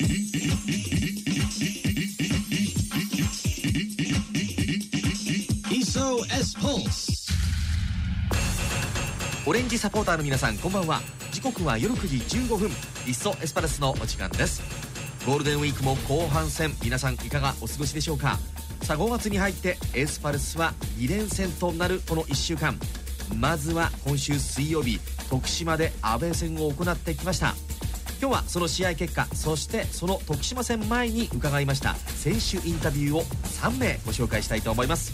iso s4 オレンジサポーターの皆さんこんばんは。時刻は夜9時15分。いっそエスパルスのお時間です。ゴールデンウィークも後半戦皆さんいかがお過ごしでしょうか？さあ5月に入ってエスパルスは2連戦となるこの1週間。まずは今週水曜日徳島でアウェー戦を行ってきました。今日はその試合結果そしてその徳島戦前に伺いました選手インタビューを3名ご紹介したいと思います。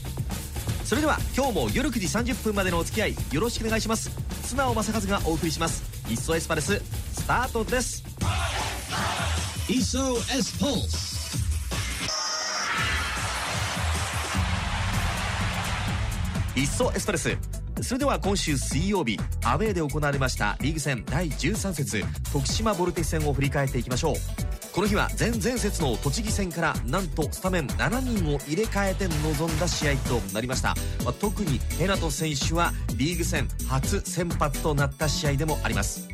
それでは今日も夜9時30分までのお付き合いよろしくお願いします。素直正和がお送りします「いっそエスパルス」スタートです。SOS Pulse いっそエスパルスそれでは今週水曜日アウェーで行われましたリーグ戦第13節徳島ボルティス戦を振り返っていきましょう。この日は前々節の栃木戦からなんとスタメン7人を入れ替えて臨んだ試合となりました、まあ特にヘナト選手はリーグ戦初先発となった試合でもあります。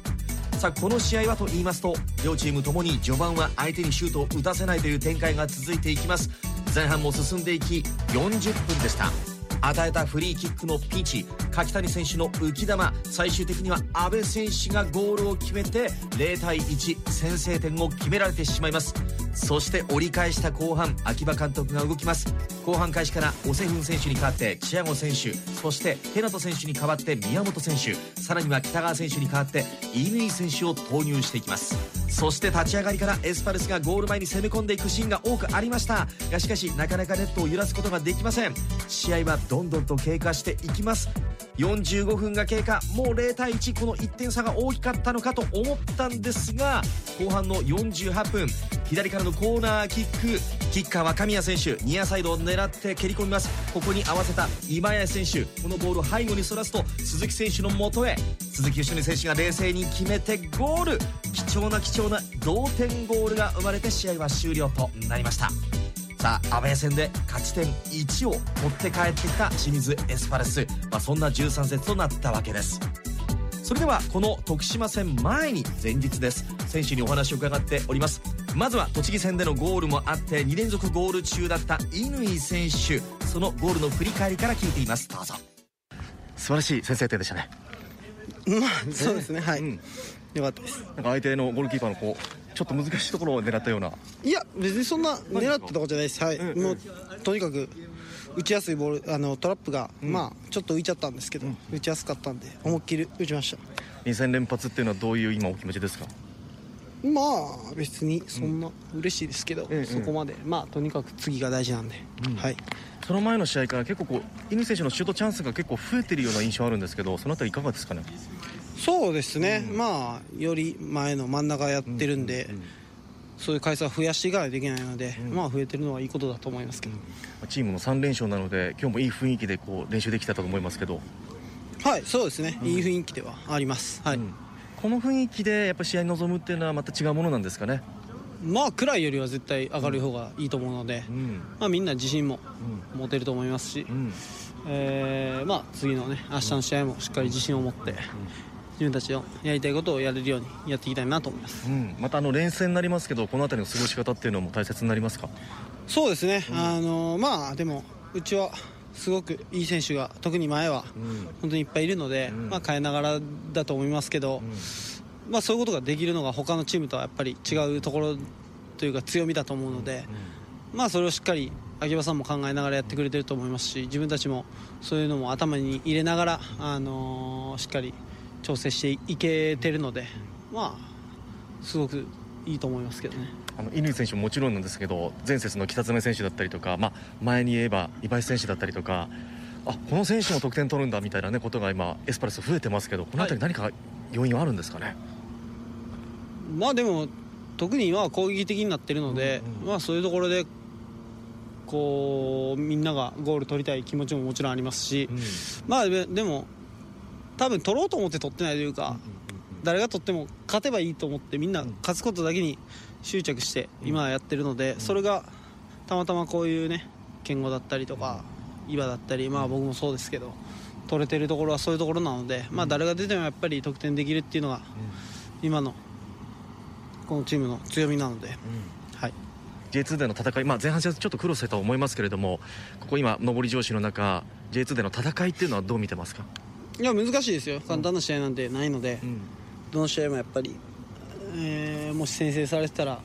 さあこの試合はと言いますと両チームともに序盤は相手にシュートを打たせないという展開が続いていきます。前半も進んでいき40分でした。与えたフリーキックのピンチ柿谷選手の浮き球。最終的には阿部選手がゴールを決めて0対1先制点を決められてしまいます。そして折り返した後半秋葉監督が動きます。後半開始からオセフン選手に代わってチアゴ選手そしてヘナト選手に代わって宮本選手さらには北川選手に代わって乾選手を投入していきます。そして立ち上がりからエスパルスがゴール前に攻め込んでいくシーンが多くありました。がしかしなかなかネットを揺らすことができません。試合はどんどんと経過していきます。45分が経過。もう0対1この1点差が大きかったのかと思ったんですが後半の48分左からのコーナーキック。キッカーは神谷選手ニアサイドを狙って蹴り込みます。ここに合わせた今谷選手このボールを背後にそらすと鈴木選手の元へ。鈴木義則選手が冷静に決めてゴール。貴重な貴重な同点ゴールが生まれて試合は終了となりました。さあアウェー戦で勝ち点1を持って帰ってきた清水エスパルス、まあ、そんな13節となったわけです。それではこの徳島戦前に前日です。選手にお話を伺っております。まずは栃木戦でのゴールもあって2連続ゴール中だった乾選手。そのゴールの振り返りから聞いています。どうぞ。素晴らしい先制点でしたね。まあそうですね。はい、うん。よかったです。相手のゴールキーパーのこうちょっと難しいところを狙ったような。いや別にそんな狙ってたことじゃないです。はい、うん。うんもうとにかく打ちやすいボールあのトラップが、まあちょっと浮いちゃったんですけど、打ちやすかったんで思いっきり打ちました。2戦連発っていうのはどういう今お気持ちですか？まあ別にそんな嬉しいですけど、うんうん。そこまで。まあとにかく次が大事なんで、はい。その前の試合から結構こう乾選手のシュートチャンスが結構増えてるような印象あるんですけどそのあたりいかがですかね？そうですね、まあより前の真ん中やってるんで、そういう回数は増やしていかないといけないので、まあ増えてるのはいいことだと思いますけど、チームの3連勝なので今日もいい雰囲気でこう練習できてたと思いますけど、はいそうですね、いい雰囲気ではあります。はい、うん。この雰囲気でやっぱ試合に臨むっていうのはまた違うものなんですかね？まあ暗いよりは絶対明るい方がいいと思うので、ん。まあ、みんな自信も持てると思いますし、うん。えーまあ、次のね明日の試合もしっかり自信を持って、自分たちのやりたいことをやれるようにやっていきたいなと思います。うん、またあの連戦になりますけどこのあたりの過ごし方っていうのも大切になりますか？そうですね、あのまあでもうちはすごくいい選手が特に前は本当にいっぱいいるので、まあ、変えながらだと思いますけど、まあ、そういうことができるのが他のチームとはやっぱり違うところというか強みだと思うので、まあ、それをしっかり秋葉さんも考えながらやってくれてると思いますし自分たちもそういうのも頭に入れながら、あのしっかり調整していけてるので、まあ、すごくいいと思いますけどね。あの乾選手ももちろんなんですけど前節の北爪選手だったりとか、まあ、前に言えば今井選手だったりとかあこの選手も得点取るんだみたいな、ね、ことが今エスパルス増えてますけどこのあたり何か要因はあるんですかね、まあでも特に今は攻撃的になってるので、まあそういうところでこうみんながゴール取りたい気持ちももちろんありますし、まあででも多分取ろうと思って取ってないというか、誰が取っても勝てばいいと思ってみんな勝つことだけに執着して今はやってるので、それがたまたまこういうね健吾だったりとか岩だったりまあ僕もそうですけど取れてるところはそういうところなので、まあ誰が出てもやっぱり得点できるっていうのが今のこのチームの強みなので、はい、J2 での戦い、まあ、前半戦ちょっと苦労したと思いますけれどもここ今上り調子の中 J2 での戦いっていうのはどう見てますか？いや難しいですよ。簡単な試合なんてないので、うん、どの試合もやっぱり、えー、もし先制されてたら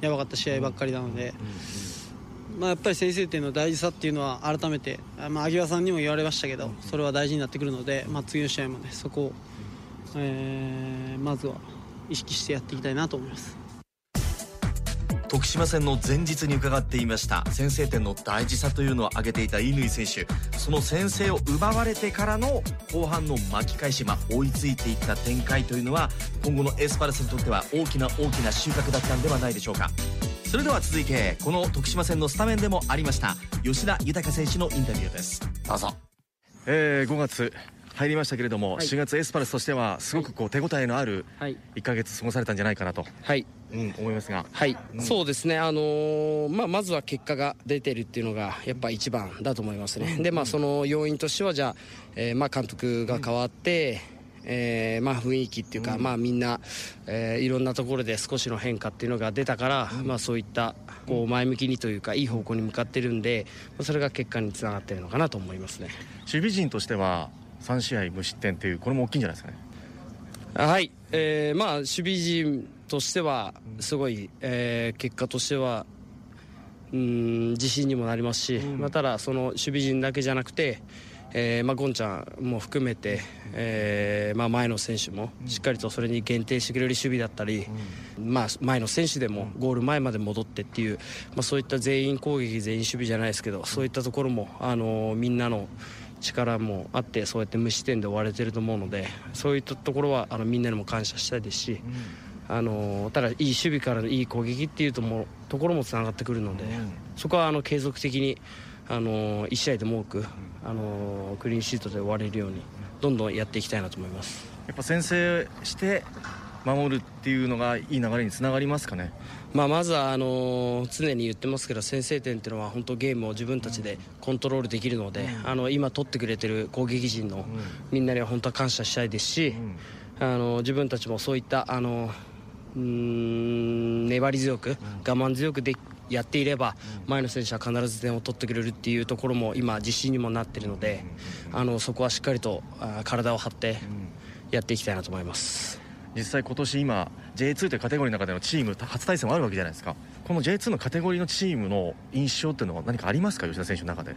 やばかった試合ばっかりなので、まあ、やっぱり先制点の大事さっていうのは改めて、まあ、秋葉さんにも言われましたけどそれは大事になってくるので、まあ、次の試合もねそこを、えー、まずは意識してやっていきたいなと思います。徳島戦の前日に伺っていました。先制点の大事さというのを挙げていた乾選手。その先制を奪われてからの後半の巻き返し、まあ、追いついていった展開というのは今後のエスパルスにとっては大きな大きな収穫だったんではないでしょうか。それでは続いてこの徳島戦のスタメンでもありました吉田豊選手のインタビューです。どうぞ、えー、5月入りましたけれども、はい、4月エスパルスとしてはすごくこう手応えのある1か月過ごされたんじゃないかなと、はいうん、思いますが、はい、うん、そうですね、あのー、まあ、まずは結果が出てるっていうのがやっぱ一番だと思いますね、でまあ、その要因としてはじゃあ、えーまあ、監督が変わって、えーまあ、雰囲気っていうか、うん、まあ、みんな、えー、いろんなところで少しの変化っていうのが出たから、うん、まあ、そういったこう前向きにというかいい方向に向かってるんでそれが結果につながってるのかなと思いますね。守備陣としては3試合無失点というこれも大きいんじゃないですかね。はい、えー、まあ守備陣としてはすごい、えー、結果としてはうん自信にもなりますし、うん、まあ、ただその守備陣だけじゃなくて、えーまあ、ゴンちゃんも含めて、えーまあ、前の選手もしっかりとそれに限定してくれる守備だったり、うん、まあ、前の選手でもゴール前まで戻ってっていう、まあ、そういった全員攻撃全員守備じゃないですけどそういったところも、あのー、みんなの。力もあってそうやって無失点で終われてると思うのでそういったところはあのみんなにも感謝したいですし、うん、あのただいい守備からのいい攻撃っていうともところもつながってくるので、うん、そこはあの継続的にあの1試合でも多くあのクリーンシートで終われるようにどんどんやっていきたいなと思います。やっぱ先制して守るっていうのがいい流れにつながりますかね？まあ、まずはあの常に言ってますけど先制点っていうのは本当ゲームを自分たちでコントロールできるので、うん、あの今取ってくれてる攻撃陣のみんなには本当は感謝したいですし、うん、あの自分たちもそういったあのうん粘り強く、我慢強くでやっていれば前の選手は必ず点を取ってくれるっていうところも今自信にもなっているのであのそこはしっかりと体を張ってやっていきたいなと思います。実際今年今 J2 というカテゴリーの中でのチーム初対戦もあるわけじゃないですか。この J2 のカテゴリーのチームの印象っていうのは何かありますか？吉田選手の中で。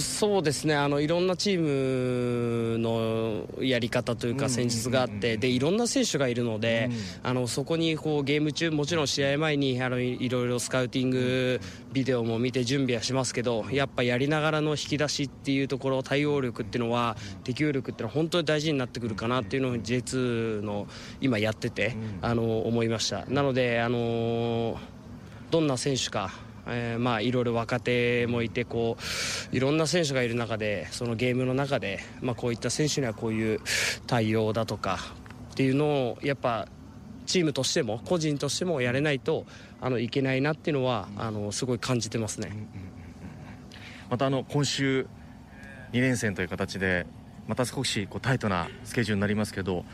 そうですね。あのいろんなチームのやり方というか戦術があってでいろんな選手がいるので、あのそこにこうゲーム中もちろん試合前にあのいろいろスカウティングビデオも見て準備はしますけどやっぱやりながらの引き出しっていうところ対応力っていうのは適応力っていうのは本当に大事になってくるかなっていうのを J2 の今やっててあの思いました。なのであのどんな選手かえー、まあいろいろ若手もいてこういろんな選手がいる中でそのゲームの中で、まあ、こういった選手にはこういう対応だとかっていうのをやっぱチームとしても個人としてもやれないとあのいけないなっていうのはあのすごい感じてますね。またあの今週2連戦という形でまた少しこうタイトなスケジュールになりますけど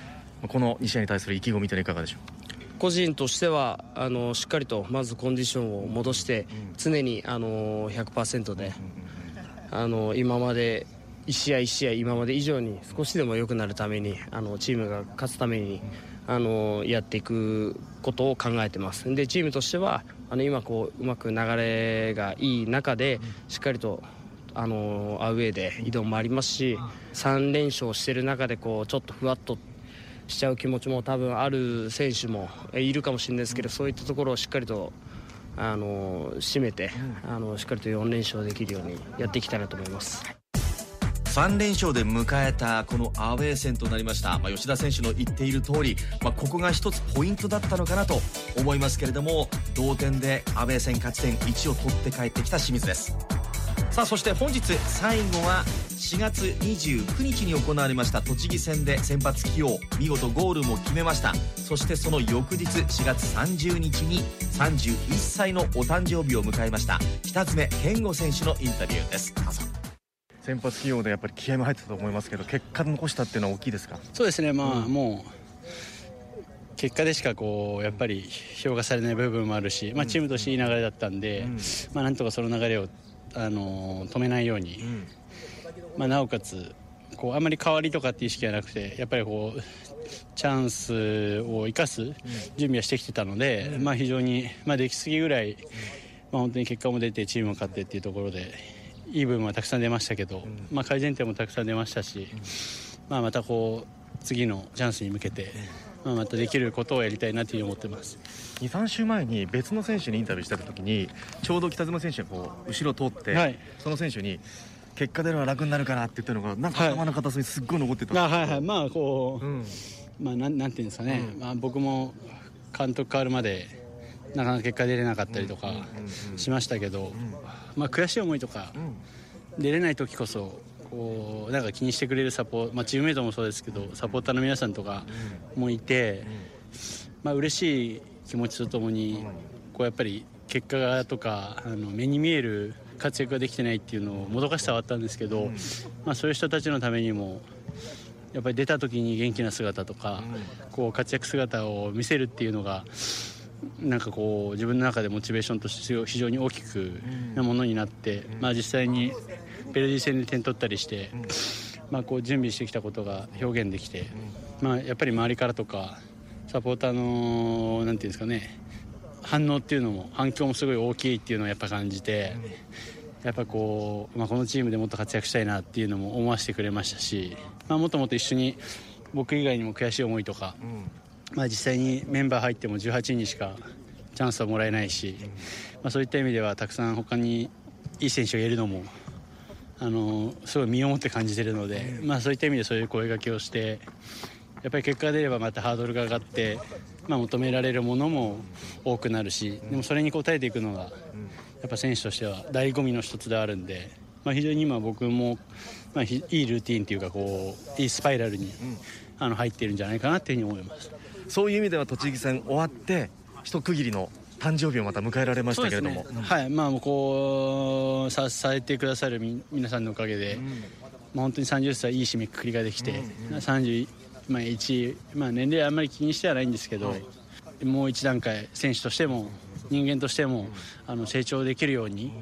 この2試合に対する意気込みというのはいかがでしょう？個人としてはあのしっかりとまずコンディションを戻して常にあの100%であの今まで1試合1試合今まで以上に少しでも良くなるためにあのチームが勝つためにあのやっていくことを考えてます。でチームとしてはあの今こううまく流れがいい中でしっかりとあのアウェーで移動もありますし3連勝している中でこうちょっとふわっとしちゃう気持ちも多分ある選手もいるかもしれないですけど、そういったところをしっかりとあの締めて、あのしっかりと4連勝できるようにやっていきたいなと思います。3連勝で迎えたこのアウェー戦となりました、まあ、吉田選手の言っている通り、まあ、ここが一つポイントだったのかなと思いますけれども同点でアウェー戦勝ち点1を取って帰ってきた清水です。さあそして本日最後は4月29日に行われました栃木戦で先発起用見事ゴールも決めました。そしてその翌日4月30日に31歳のお誕生日を迎えました。北爪健吾選手のインタビューです。どうぞ先発起用でやっぱり気合も入ってたと思いますけど結果残したっていうのは大きいですか？そうですね。まあ、うん、もう結果でしかこうやっぱり評価されない部分もあるし、まあ、チームとしていい流れだったんで、まあ、なんとかその流れを、あの止めないように、まあ、なおかつこうあんまり代わりとかっていう意識はなくてやっぱりこうチャンスを生かす準備はしてきてたので、まあ、非常に、まあ、できすぎぐらい、まあ、本当に結果も出てチームも勝ってっていうところでいい部分はたくさん出ましたけど、まあ、改善点もたくさん出ましたし、まあ、またこう次のチャンスに向けて、まあ、またできることをやりたいなというふうに思ってます。23週前に別の選手にインタビューした時にちょうど北妻選手がこう後ろ通って、はい。その選手に結果出るのは楽になるかなって言ったのがなんかはい頭の片隅にすっごい残ってた、あはいはい。まあこう、うん。まあなんなんていうんですかね、まあ、僕も監督変わるまでなかなか結果出れなかったりとかしましたけど、まあ、悔しい思いとか出れない時こそこうなんか気にしてくれるサポ、まあ、チームメイトもそうですけどサポーターの皆さんとかもいて、まあ嬉しい気持ちとともにこうやっぱり結果がとかあの目に見える活躍ができてないっていうのをもどかしさはあったんですけど、まあ、そういう人たちのためにもやっぱり出た時に元気な姿とか、こう活躍姿を見せるっていうのがなんかこう自分の中でモチベーションとして非常に大きくなものになって、まあ、実際にベルディ戦で点取ったりして、まあ、こう準備してきたことが表現できて、まあ、やっぱり周りからとかサポーターのなんていうんですかね反応っていうのも反響もすごい大きいっていうのをやっぱ感じて。やっぱこう、まあ、このチームでもっと活躍したいなっていうのも思わせてくれましたし、まあ、もっともっと一緒に僕以外にも悔しい思いとか、まあ、実際にメンバー入っても18人しかチャンスはもらえないし、まあ、そういった意味ではたくさん他にいい選手がいるのもあのすごい身をもって感じているので、まあ、そういった意味でそういう声掛けをしてやっぱり結果が出ればまたハードルが上がって、まあ、求められるものも多くなるしでもそれに応えていくのがやっぱ選手としては醍醐味の一つであるんで、まあ、非常に今僕も、まあ、ひいいルーティンというかこういいスパイラルに、あの入っているんじゃないかなというふうに思います。そういう意味では栃木戦終わって一区切りの誕生日をまた迎えられましたけれども、はい。まあこう支えてくださるみ皆さんのおかげで、まあ、本当に30歳いい締めくくりができて、31、まあ、1まあ、年齢はあんまり気にしてはないんですけど、もう一段階選手としても人間としてもあの成長できるように、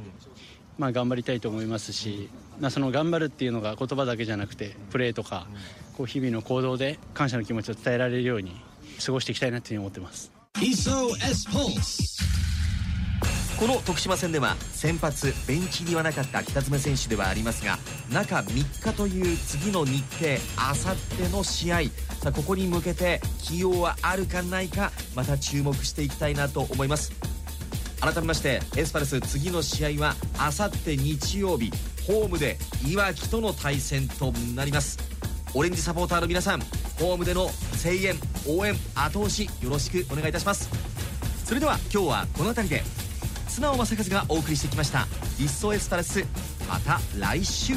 まあ、頑張りたいと思いますし、まあ、その頑張るっていうのが言葉だけじゃなくてプレーとかこう日々の行動で感謝の気持ちを伝えられるように過ごしていきたいなというふうに思ってます。この徳島戦では先発ベンチにはなかった北爪選手ではありますが中3日という次の日程あさっての試合。さあここに向けて起用はあるかないかまた注目していきたいなと思います。改めましてエスパルス次の試合はあさって日曜日ホームでいわきとの対戦となります。オレンジサポーターの皆さんホームでの声援応援後押しよろしくお願いいたします。それでは今日はこの辺りで。綱尾正和がお送りしてきました「いっそエスパレス」また来週。